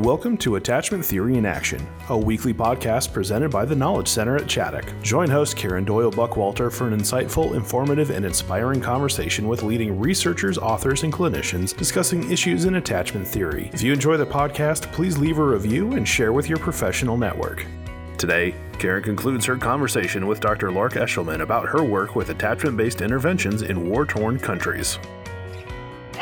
Welcome to Attachment Theory in Action, a weekly podcast presented by the Knowledge Center at Chaddock. Join host Karen Doyle Buckwalter for an insightful, informative, and inspiring conversation with leading researchers, authors, and clinicians discussing issues in attachment theory. If you enjoy the podcast, please leave a review and share with your professional network. Today, Karen concludes her conversation with Dr. Lark Eshelman about her work with attachment based interventions in war torn countries.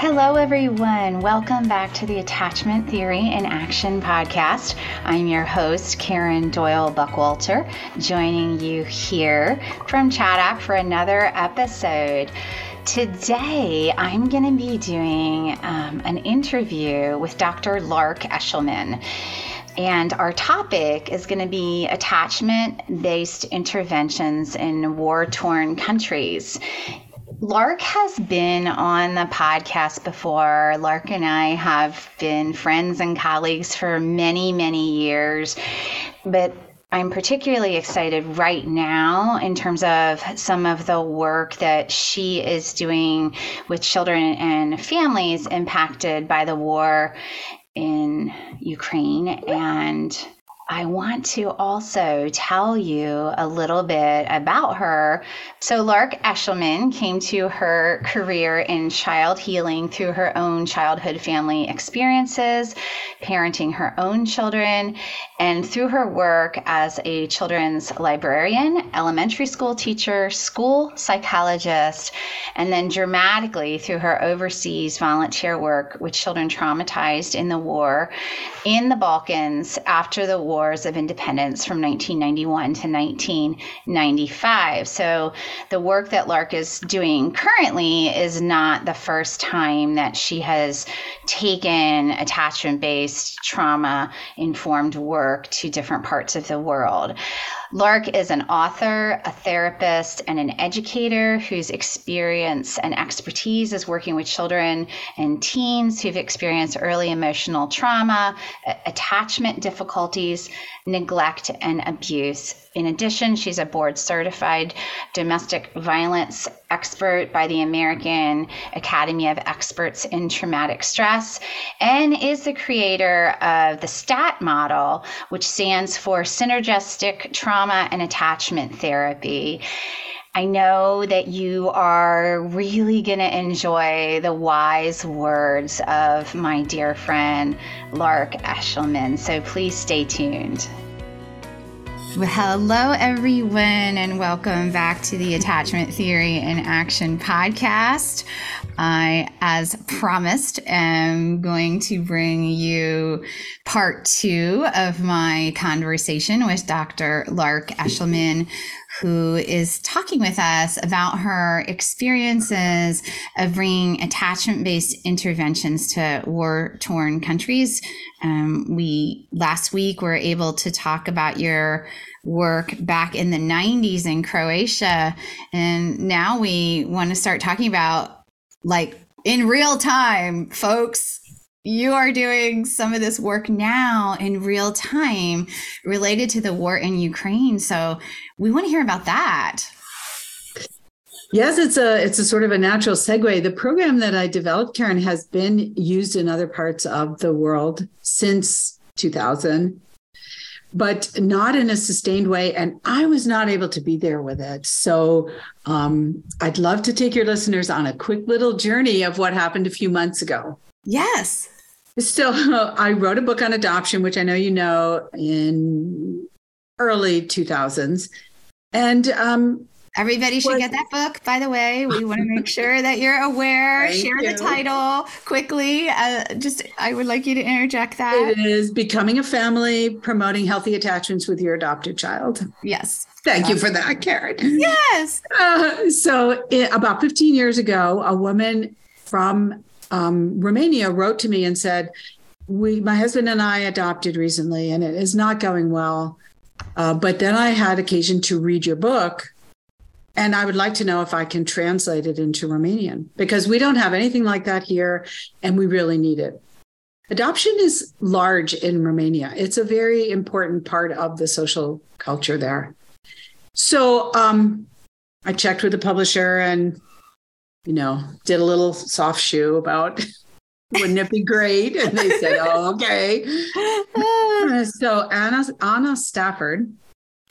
Hello, everyone. Welcome back to the Attachment Theory in Action podcast. I'm your host, Karen Doyle Buckwalter, joining you here from Chaddock for another episode. Today, I'm going to be doing um, an interview with Dr. Lark Eshelman. And our topic is going to be attachment based interventions in war torn countries. Lark has been on the podcast before. Lark and I have been friends and colleagues for many, many years. But I'm particularly excited right now in terms of some of the work that she is doing with children and families impacted by the war in Ukraine and I want to also tell you a little bit about her. So, Lark Eshelman came to her career in child healing through her own childhood family experiences, parenting her own children, and through her work as a children's librarian, elementary school teacher, school psychologist, and then dramatically through her overseas volunteer work with children traumatized in the war in the Balkans after the Wars of Independence from 1991 to 1995. So the work that Lark is doing currently is not the first time that she has taken attachment based trauma informed work to different parts of the world. Lark is an author, a therapist, and an educator whose experience and expertise is working with children and teens who've experienced early emotional trauma, attachment difficulties, neglect, and abuse. In addition, she's a board certified domestic violence expert by the American Academy of Experts in Traumatic Stress and is the creator of the STAT model, which stands for Synergistic Trauma and Attachment Therapy. I know that you are really going to enjoy the wise words of my dear friend Lark Eshelman. So please stay tuned. Hello, everyone, and welcome back to the Attachment Theory in Action podcast. I, as promised, am going to bring you part two of my conversation with Dr. Lark Eshelman, who is talking with us about her experiences of bringing attachment based interventions to war torn countries. Um, we last week were able to talk about your work back in the 90s in Croatia. And now we want to start talking about like in real time, folks. You are doing some of this work now in real time related to the war in Ukraine. So we want to hear about that. Yes, it's a it's a sort of a natural segue. The program that I developed, Karen, has been used in other parts of the world since 2000 but not in a sustained way. And I was not able to be there with it. So um, I'd love to take your listeners on a quick little journey of what happened a few months ago. Yes. So I wrote a book on adoption, which I know you know in early 2000s. And um, Everybody should get that book, by the way. We want to make sure that you're aware. Thank Share you. the title quickly. Uh, just, I would like you to interject that. It is Becoming a Family Promoting Healthy Attachments with Your Adopted Child. Yes. Thank you for that, Karen. Yes. Uh, so, it, about 15 years ago, a woman from um, Romania wrote to me and said, "We, my husband and I, adopted recently, and it is not going well. Uh, but then I had occasion to read your book." And I would like to know if I can translate it into Romanian because we don't have anything like that here and we really need it. Adoption is large in Romania. It's a very important part of the social culture there. So um, I checked with the publisher and, you know, did a little soft shoe about Wouldn't it be great? And they said, oh, okay. so Anna Anna Stafford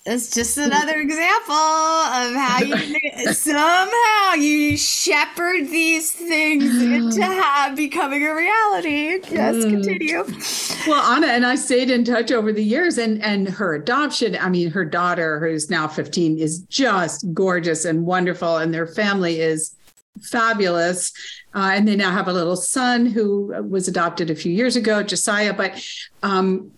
it's just another example of how you somehow you shepherd these things into have, becoming a reality. Yes, mm. continue. Well, Anna and I stayed in touch over the years, and and her adoption. I mean, her daughter, who's now fifteen, is just gorgeous and wonderful, and their family is fabulous. Uh, and they now have a little son who was adopted a few years ago, Josiah. But um,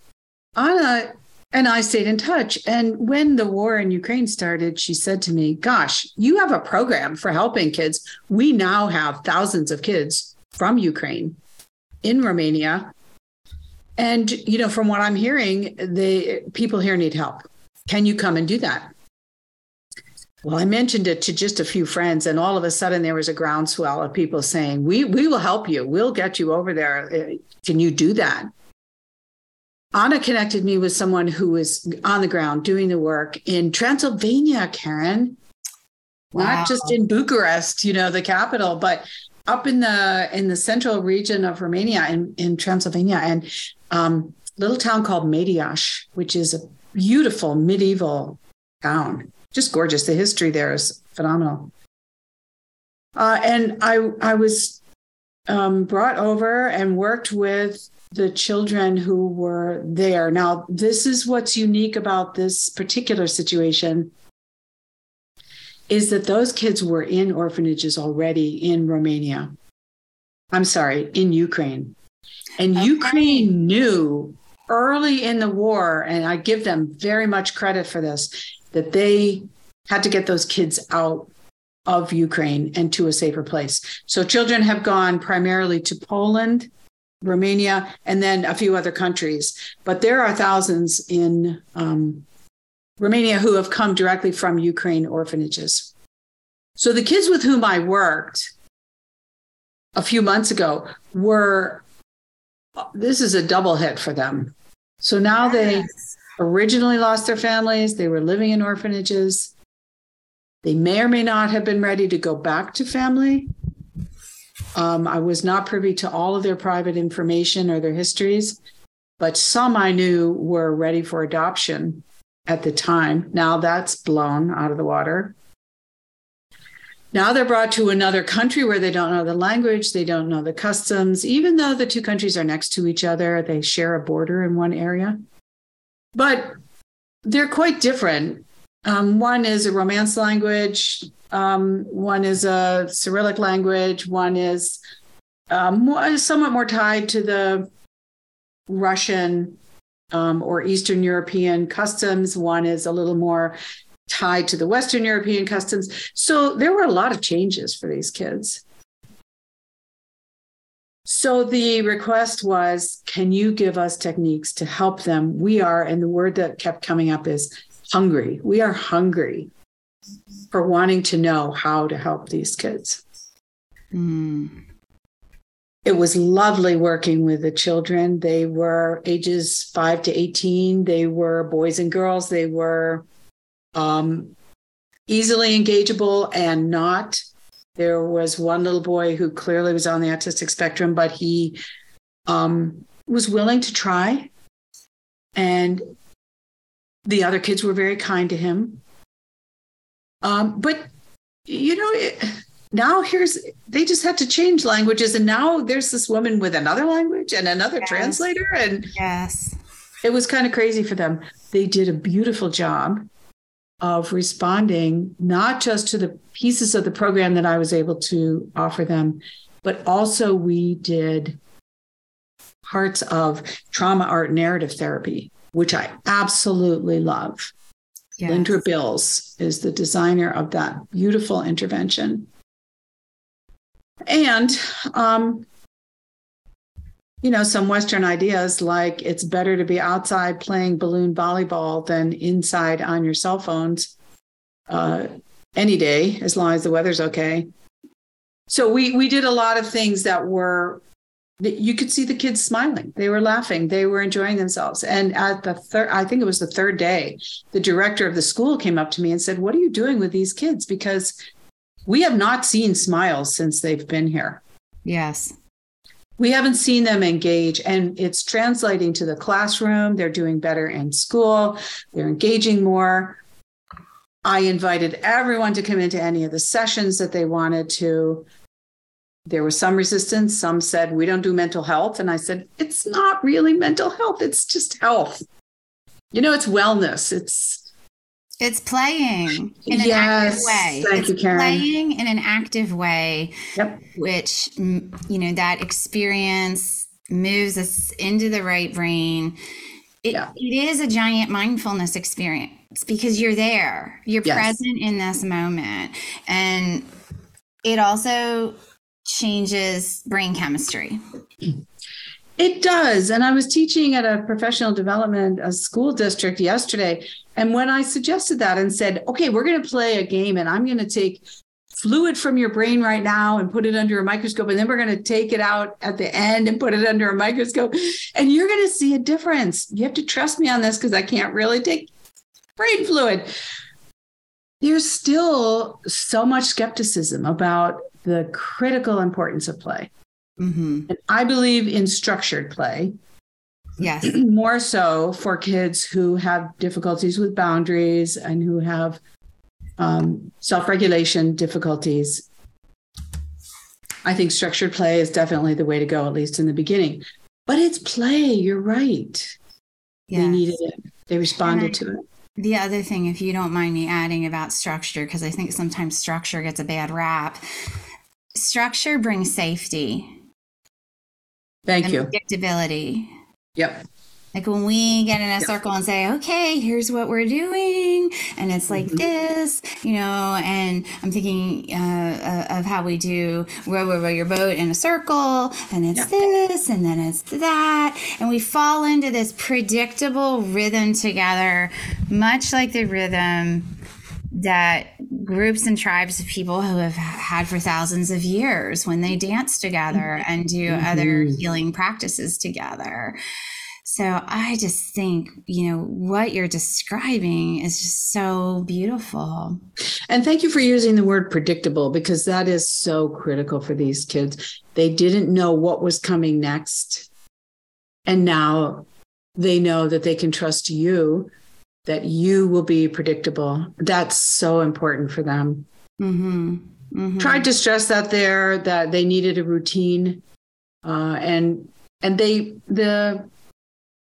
Anna and I stayed in touch. And when the war in Ukraine started, she said to me, Gosh, you have a program for helping kids. We now have thousands of kids from Ukraine in Romania. And, you know, from what I'm hearing, the people here need help. Can you come and do that? Well, I mentioned it to just a few friends, and all of a sudden there was a groundswell of people saying, "We we will help you. We'll get you over there. Can you do that?" Anna connected me with someone who was on the ground doing the work in Transylvania, Karen. Wow. Not just in Bucharest, you know, the capital, but up in the in the central region of Romania in, in Transylvania and um, little town called Mediaș, which is a beautiful medieval town. Just gorgeous. The history there is phenomenal. Uh, and I I was um, brought over and worked with the children who were there. Now, this is what's unique about this particular situation is that those kids were in orphanages already in Romania. I'm sorry, in Ukraine. And okay. Ukraine knew early in the war, and I give them very much credit for this, that they had to get those kids out of Ukraine and to a safer place. So children have gone primarily to Poland Romania, and then a few other countries. But there are thousands in um, Romania who have come directly from Ukraine orphanages. So the kids with whom I worked a few months ago were, this is a double hit for them. So now yes. they originally lost their families, they were living in orphanages. They may or may not have been ready to go back to family. Um, I was not privy to all of their private information or their histories, but some I knew were ready for adoption at the time. Now that's blown out of the water. Now they're brought to another country where they don't know the language, they don't know the customs, even though the two countries are next to each other, they share a border in one area. But they're quite different. Um, one is a Romance language, um, one is a Cyrillic language. One is um, somewhat more tied to the Russian um, or Eastern European customs. One is a little more tied to the Western European customs. So there were a lot of changes for these kids. So the request was, can you give us techniques to help them? We are, and the word that kept coming up is hungry. We are hungry for wanting to know how to help these kids. Mm. It was lovely working with the children. They were ages five to 18. They were boys and girls. They were um, easily engageable and not. There was one little boy who clearly was on the autistic spectrum, but he um, was willing to try. And the other kids were very kind to him. Um, but you know, it, now here's they just had to change languages, and now there's this woman with another language and another yes. translator, and yes, it was kind of crazy for them. They did a beautiful job of responding not just to the pieces of the program that I was able to offer them, but also we did parts of trauma art narrative therapy, which I absolutely love. Yes. Linda Bills is the designer of that beautiful intervention. And, um, you know, some Western ideas like it's better to be outside playing balloon volleyball than inside on your cell phones uh, any day, as long as the weather's okay. So we we did a lot of things that were that you could see the kids smiling. They were laughing. They were enjoying themselves. And at the third, I think it was the third day, the director of the school came up to me and said, What are you doing with these kids? Because we have not seen smiles since they've been here. Yes. We haven't seen them engage and it's translating to the classroom. They're doing better in school. They're engaging more. I invited everyone to come into any of the sessions that they wanted to. There was some resistance. Some said we don't do mental health. And i said it's not really mental health. It's just health. You know it's wellness. It's it's playing in an Yes, active way. thank it's you, Karen. playing in an active way, yep which you know that experience moves us into the right brain. It, Yeah. it is a giant mindfulness experience because you're there, you're Yes. present in this moment, and it also changes brain chemistry. It does. And I was teaching at a professional development a school district yesterday. And when I suggested that and said, okay, we're going to play a game and I'm going to take fluid from your brain right now and put it under a microscope. And then we're going to take it out at the end and put it under a microscope. And you're going to see a difference. You have to trust me on this because I can't really take brain fluid. There's still so much skepticism about the critical importance of play. Mm-hmm. And I believe in structured play Yes. more so for kids who have difficulties with boundaries and who have um, self regulation difficulties. I think structured play is definitely the way to go, at least in the beginning. But it's play. You're right. They needed it, they responded And to it. The other thing, if you don't mind me adding about structure, because I think sometimes structure gets a bad rap, structure brings safety Thank and you. predictability. Yep. Like when we get in a circle and say, okay, here's what we're doing, and it's like Mhm. this, you know, and I'm thinking uh, uh, of how we do row, row, row your boat in a circle, and it's Yeah. this, and then it's that, and we fall into this predictable rhythm together, much like the rhythm that groups and tribes of people who have had for thousands of years when they dance together and do other Mhm. healing practices together. So I just think, you know, what you're describing is just so beautiful. And thank you for using the word predictable because that is so critical for these kids. They didn't know what was coming next. And now they know that they can trust you, that you will be predictable. That's so important for them. Mm-hmm. Mm-hmm. Tried to stress that there that they needed a routine. Uh, and and they the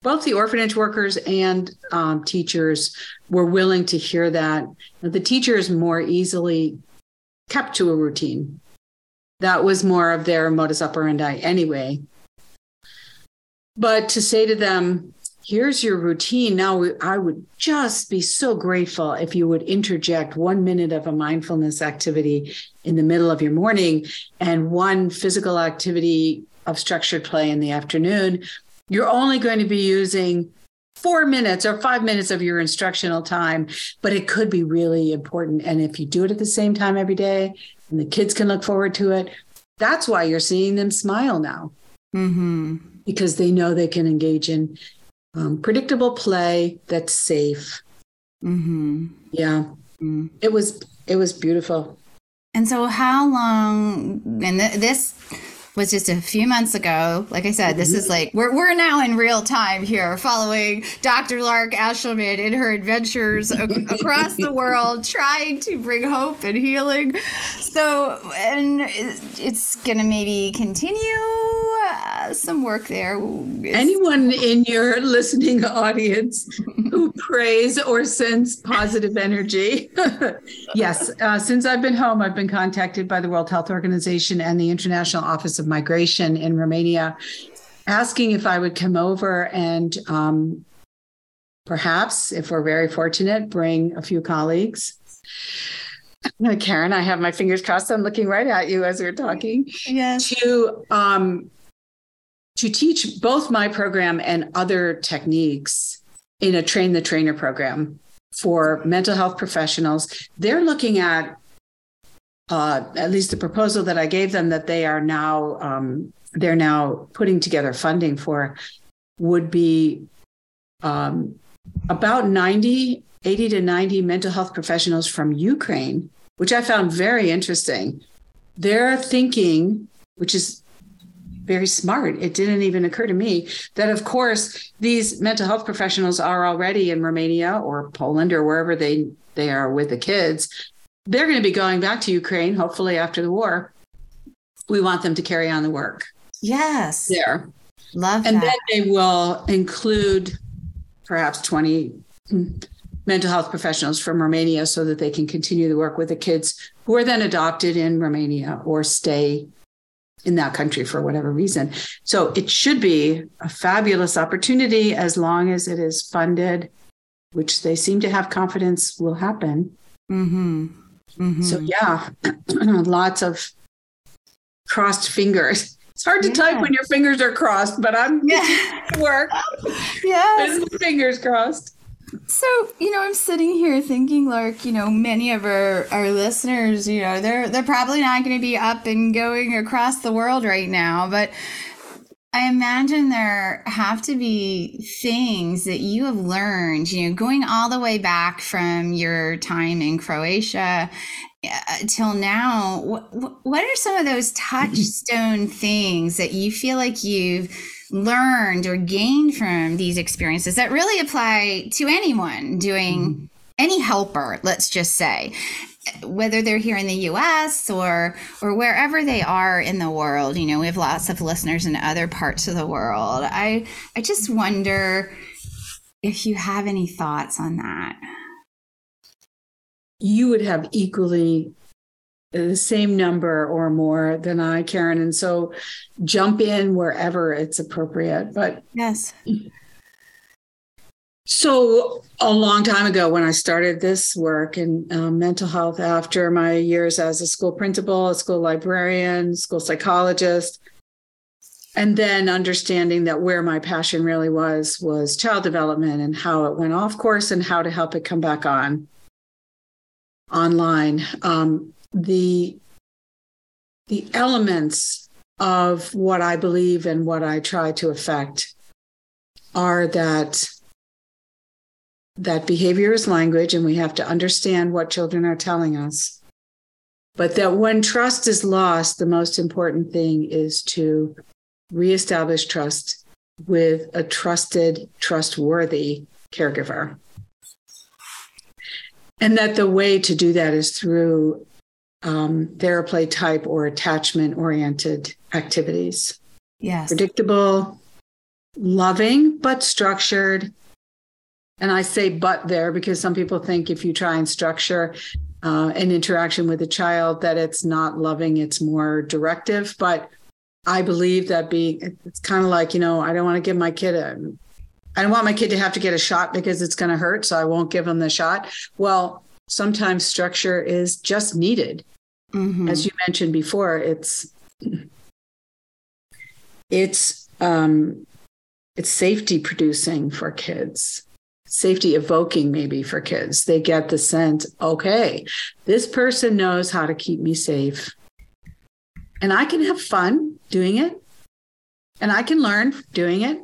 both the orphanage workers and um, teachers were willing to hear that. The teachers more easily kept to a routine. That was more of their modus operandi anyway. But to say to them, here's your routine. Now, I would just be so grateful if you would interject one minute of a mindfulness activity in the middle of your morning and one physical activity of structured play in the afternoon. You're only going to be using four minutes or five minutes of your instructional time, but it could be really important. And if you do it at the same time every day and the kids can look forward to it, that's why you're seeing them smile now Mm-hmm. because they know they can engage in um, predictable play that's safe. Mm-hmm. Yeah, Mm. it was it was beautiful. And so, how long? And th- this was just a few months ago. Like I said, this is like we're we're now in real time here, following Dr. Lark Eshelman in her adventures ac- across the world, trying to bring hope and healing. So, and it's gonna maybe continue uh, some work there. It's- Anyone in your listening audience who prays or sends positive energy? yes, uh, since I've been home, I've been contacted by the World Health Organization and the International Office of Migration in Romania, asking if I would come over and um, perhaps, if we're very fortunate, bring a few colleagues. Karen, I have my fingers crossed. I'm looking right at you as we're talking yes. to um, to teach both my program and other techniques in a train the trainer program for mental health professionals. They're looking at uh, at least the proposal that I gave them that they are now um, they're now putting together funding for would be um, about 90 80 to 90 mental health professionals from Ukraine, which I found very interesting. They're thinking, which is very smart. It didn't even occur to me that, of course, these mental health professionals are already in Romania or Poland or wherever they, they are with the kids. They're going to be going back to Ukraine, hopefully after the war. We want them to carry on the work. Yes. There. Love and that. then they will include perhaps 20 mental health professionals from Romania so that they can continue the work with the kids who are then adopted in Romania or stay in that country for whatever reason. So it should be a fabulous opportunity as long as it is funded, which they seem to have confidence will happen. Mm-hmm. Mm-hmm. So yeah, lots of crossed fingers. It's hard to Yeah. type when your fingers are crossed, but I'm Yeah. work. yes. fingers crossed. So, you know, I'm sitting here thinking like, you know, many of our, our listeners, you know, they're they're probably not going to be up and going across the world right now, but I imagine there have to be things that you have learned, you know, going all the way back from your time in Croatia uh, till now. What, what are some of those touchstone things that you feel like you've learned or gained from these experiences that really apply to anyone doing any helper, let's just say? Whether they're here in the US or or wherever they are in the world you know we have lots of listeners in other parts of the world i i just wonder if you have any thoughts on that You would have equally the same number or more than I, Karen. And so jump in wherever it's appropriate. But yes So, a long time ago, when I started this work in um, mental health, after my years as a school principal, a school librarian, school psychologist, and then understanding that where my passion really was was child development and how it went off course and how to help it come back on online. Um, the the elements of what I believe and what I try to affect are that that behavior is language and we have to understand what children are telling us. But that when trust is lost, the most important thing is to reestablish trust with a trusted, trustworthy caregiver. And that the way to do that is through um, theraplay type or attachment oriented activities. yes Predictable, loving, but structured. And I say but there because some people think if you try and structure uh, an interaction with a child that it's not loving, it's more directive. But I believe that being, it's kind of like, you know, I don't want to give my kid a, I don't want my kid to have to get a shot because it's going to hurt. So I won't give them the shot. Well, sometimes structure is just needed. Mhm. As you mentioned before, it's, it's, um, it's safety producing for kids safety evoking maybe for kids. They get the sense okay this person knows how to keep me safe. And i can have fun doing it. And i can learn doing it.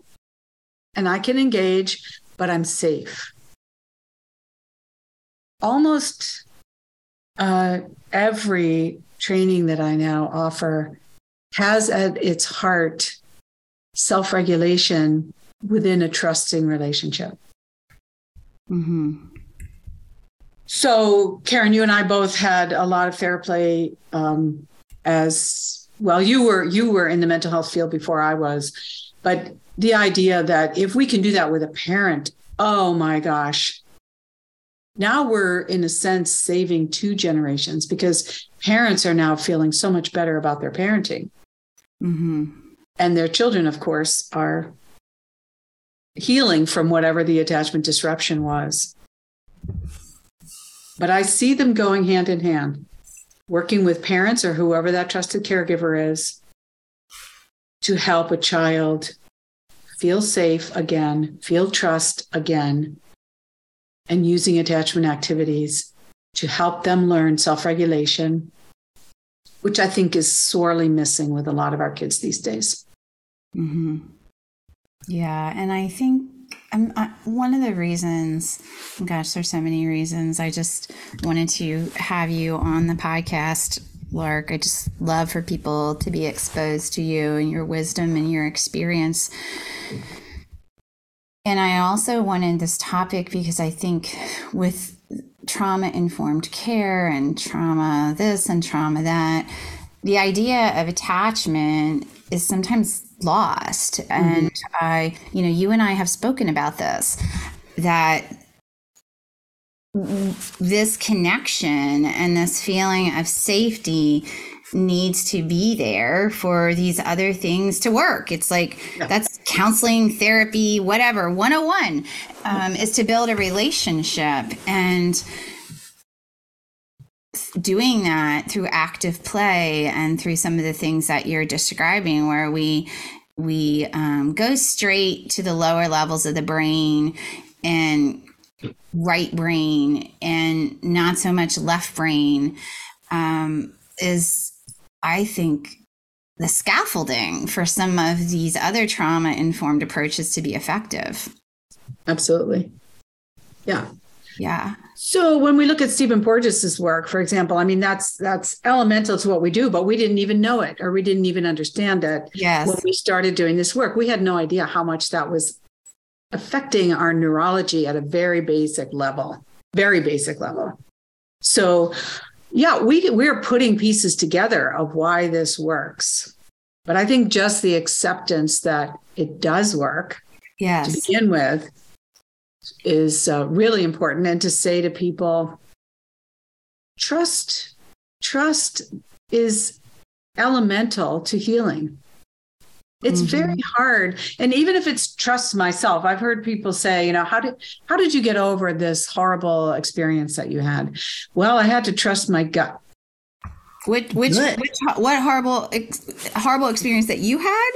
And i can engage but i'm safe. Almost uh, every training that i now offer has at its heart self-regulation within a trusting relationship Mhm. So, Karen, you and I both had a lot of Theraplay um, as well. You were you were in the mental health field before I was, but the idea that if we can do that with a parent, oh my gosh, now we're in a sense saving two generations because parents are now feeling so much better about their parenting, Mhm. and their children, of course, are healing from whatever the attachment disruption was. But I see them going hand in hand, working with parents or whoever that trusted caregiver is to help a child feel safe again, feel trust again, and using attachment activities to help them learn self regulation, which I think is sorely missing with a lot of our kids these days. hmm Yeah, and I think um, I, one of the reasons, gosh, there's so many reasons. I just wanted to have you on the podcast Lark. I just love for people to be exposed to you and your wisdom and your experience. And I also wanted this topic because I think with trauma informed care and trauma this and trauma that, the idea of attachment is sometimes lost. Mm-hmm. And I, you know, you and I have spoken about this that this connection and this feeling of safety needs to be there for these other things to work. It's like yeah. that's counseling, therapy, whatever. 101 um, is to build a relationship. And doing that through active play and through some of the things that you're describing where we we um, go straight to the lower levels of the brain and right brain and not so much left brain um, is i think the scaffolding for some of these other trauma informed approaches to be effective. Absolutely. Yeah yeah so when we look at Stephen Porges's work, for example, I mean that's that's elemental to what we do, but we didn't even know it or we didn't even understand it yes. when we started doing this work. We had no idea how much that was affecting our neurology at a very basic level, very basic level. So yeah, we we're putting pieces together of why this works. But I think just the acceptance that it does work yes. to begin with is uh, really important and to say to people trust trust is elemental to healing. It's mm-hmm. very hard and even if it's trust myself i've heard people say you know how did how did you get over this horrible experience that you had? Well i had to trust my gut. Which which, which what horrible horrible experience that you had?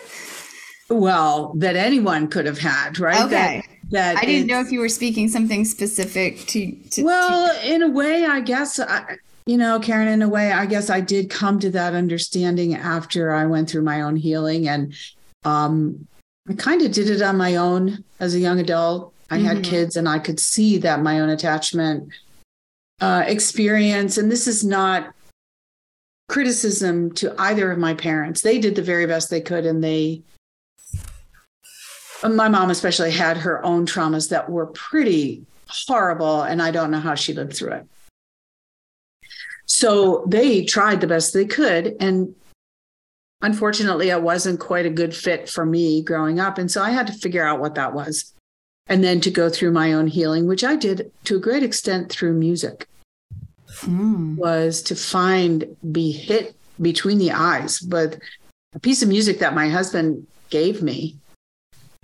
Well that anyone could have had right? Okay that, I didn't know if you were speaking something specific to. to well, to- in a way, I guess. I, you know, Karen, in a way, I guess I did come to that understanding after I went through my own healing. And um, I kind of did it on my own as a young adult. I mm-hmm. had kids and I could see that my own attachment uh, experience. And this is not criticism to either of my parents. They did the very best they could and they my mom especially had her own traumas that were pretty horrible and i don't know how she lived through it. So they tried the best they could and unfortunately it wasn't quite a good fit for me growing up and so i had to figure out what that was and then to go through my own healing which i did to a great extent through music. Mm. was to find be hit between the eyes with a piece of music that my husband gave me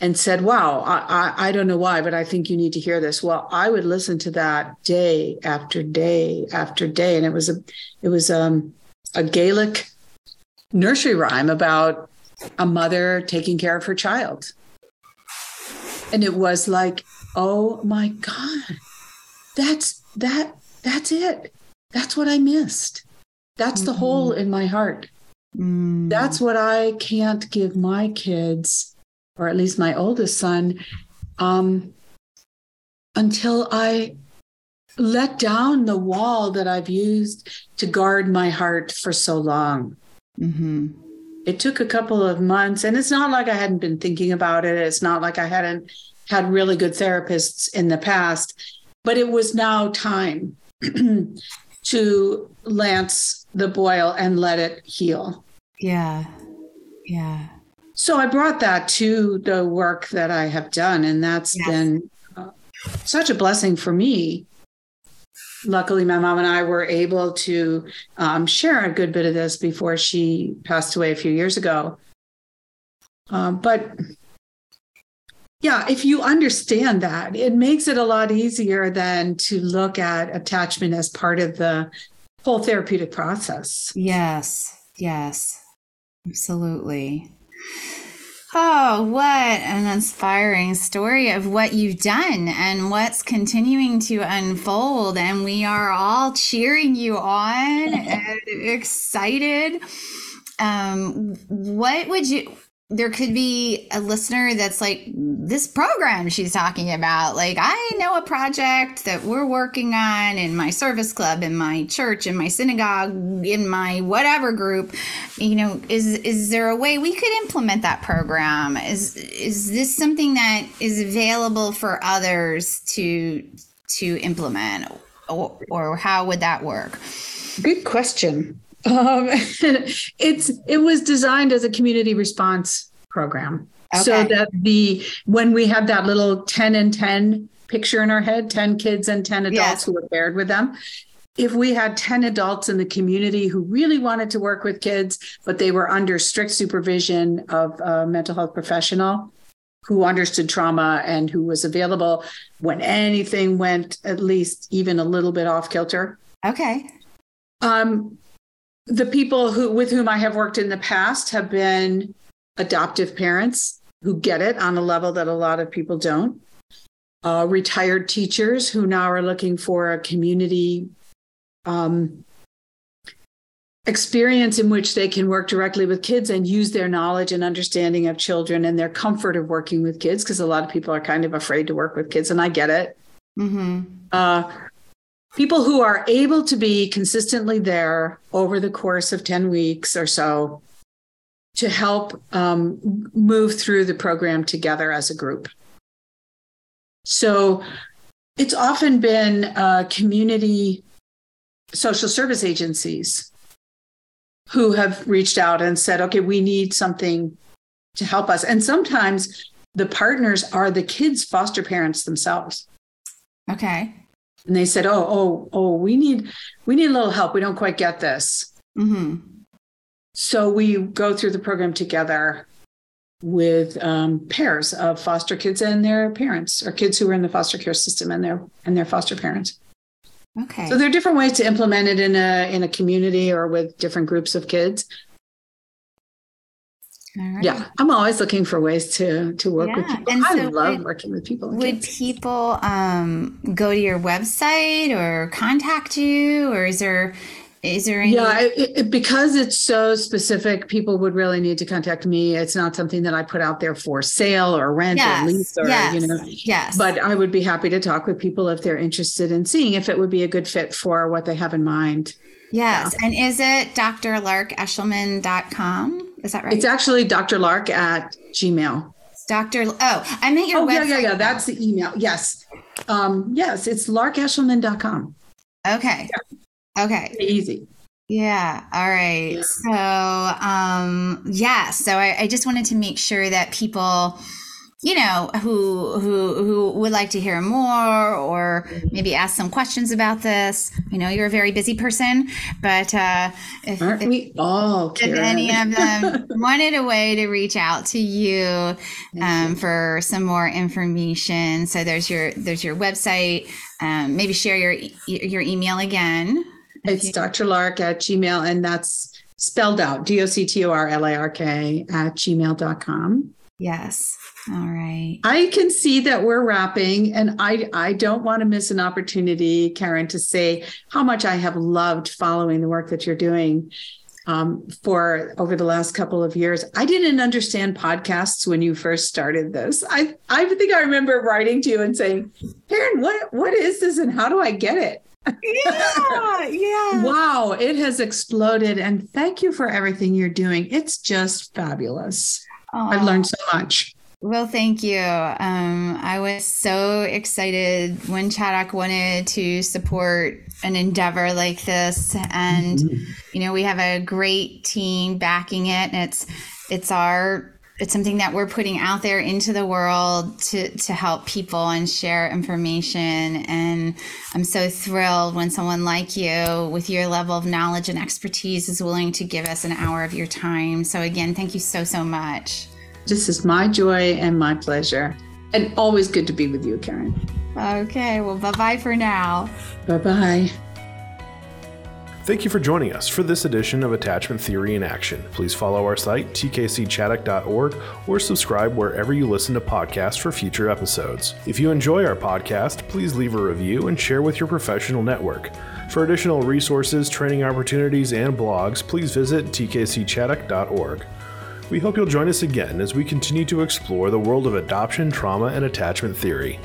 and said, Wow, I, I, I, don't know why, but I think you need to hear this. Well, I would listen to that day after day after day. And it was a it was um, a Gaelic nursery rhyme about a mother taking care of her child. And it was like, oh my God, that's that that's it. That's what I missed. That's mm-hmm. the hole in my heart. Mm. That's what I can't give my kids or at least my oldest son, um, until I let down the wall that I've used to guard my heart for so long. Mm-hmm. It took a couple of months, and it's not like I hadn't been thinking about it. It's not like I hadn't had really good therapists in the past, but it was now time to lance the boil and let it heal. Yeah. Yeah. So I brought that to the work that I have done, and that's yes. been uh, such a blessing for me. Luckily, my mom and I were able to um, share a good bit of this before she passed away a few years ago. Um, but yeah, if you understand that, it makes it a lot easier than to look at attachment as part of the whole therapeutic process. Yes, yes, absolutely. Oh, what an inspiring story of what you've done and what's continuing to unfold. And we are all cheering you on and excited. Um, what would you, there could be a listener that's like this program she's talking about like i know a project that we're working on in my service club in my church in my synagogue in my whatever group. You know is is there a way we could implement that program? Is is this something that is available for others to to implement? Or, or how would that work? Good question um, it's it was designed as a community response program, okay. so that the when we had that little ten and ten picture in our head, ten kids and ten adults yes. who were paired with them. If we had 10 adults in the community who really wanted to work with kids, but they were under strict supervision of a mental health professional who understood trauma and who was available when anything went at least even a little bit off kilter. Okay. Um, the people who with whom I have worked in the past have been adoptive parents who get it on a level that a lot of people don't. Uh, retired teachers who now are looking for a community um, experience in which they can work directly with kids and use their knowledge and understanding of children and their comfort of working with kids because a lot of people are kind of afraid to work with kids and i get it mm-hmm. uh, people who are able to be consistently there over the course of 10 weeks or so to help um, move through the program together as a group. So it's often been uh, community social service agencies who have reached out and said, okay, we need something to help us. And sometimes the partners are the kids' foster parents themselves. Okay and they said, "Oh, oh, oh, we need we need a little help. We don't quite get this." Mm-hmm. So we go through the program together with um, pairs of foster kids and their parents, or kids who are in the foster care system and their and their foster parents. Okay. So there are different ways to implement it in a in a community or with different groups of kids. Right. Yeah, I'm always looking for ways to to work yeah. with people. And I so love would, working with people. Would people um, go to your website or contact you, or is there is there any? Yeah, it, it, because it's so specific, people would really need to contact me. It's not something that I put out there for sale or rent yes. or lease or yes. you know. Yes. But I would be happy to talk with people if they're interested in seeing if it would be a good fit for what they have in mind. Yes. Yeah. And is it drlarkeshelman.com? Is that right? It's actually Dr. Lark at Gmail. Dr. Oh, I meant your oh, website. Yeah, yeah, yeah. That's the email. Yes. Um, yes, it's larkeshelman.com. Okay. Yeah. Okay. Easy. Yeah. All right. Yeah. So, um, yeah. So I, I just wanted to make sure that people you know who who who would like to hear more or maybe ask some questions about this. You know you're a very busy person but uh if, aren't if, we all Karen? if any of them wanted a way to reach out to you um, for some more information. So there's your there's your website. Um, maybe share your your email again it's you- dr lark at gmail and that's spelled out d-o-c-t-o-r-l-a-r-k at gmail.com yes all right. I can see that we're wrapping, and I I don't want to miss an opportunity, Karen, to say how much I have loved following the work that you're doing. Um, for over the last couple of years. I didn't understand podcasts when you first started this. I I think I remember writing to you and saying, Karen, what what is this and how do I get it? Yeah, yeah. wow, it has exploded. And thank you for everything you're doing. It's just fabulous. Aww. I've learned so much. Well, thank you. Um, I was so excited when Chaddock wanted to support an endeavor like this, and mm-hmm. you know we have a great team backing it. And it's it's our it's something that we're putting out there into the world to to help people and share information. And I'm so thrilled when someone like you, with your level of knowledge and expertise, is willing to give us an hour of your time. So again, thank you so so much. This is my joy and my pleasure. And always good to be with you, Karen. Okay, well, bye bye for now. Bye bye. Thank you for joining us for this edition of Attachment Theory in Action. Please follow our site, tkcchaddock.org, or subscribe wherever you listen to podcasts for future episodes. If you enjoy our podcast, please leave a review and share with your professional network. For additional resources, training opportunities, and blogs, please visit tkcchaddock.org. We hope you'll join us again as we continue to explore the world of adoption, trauma, and attachment theory.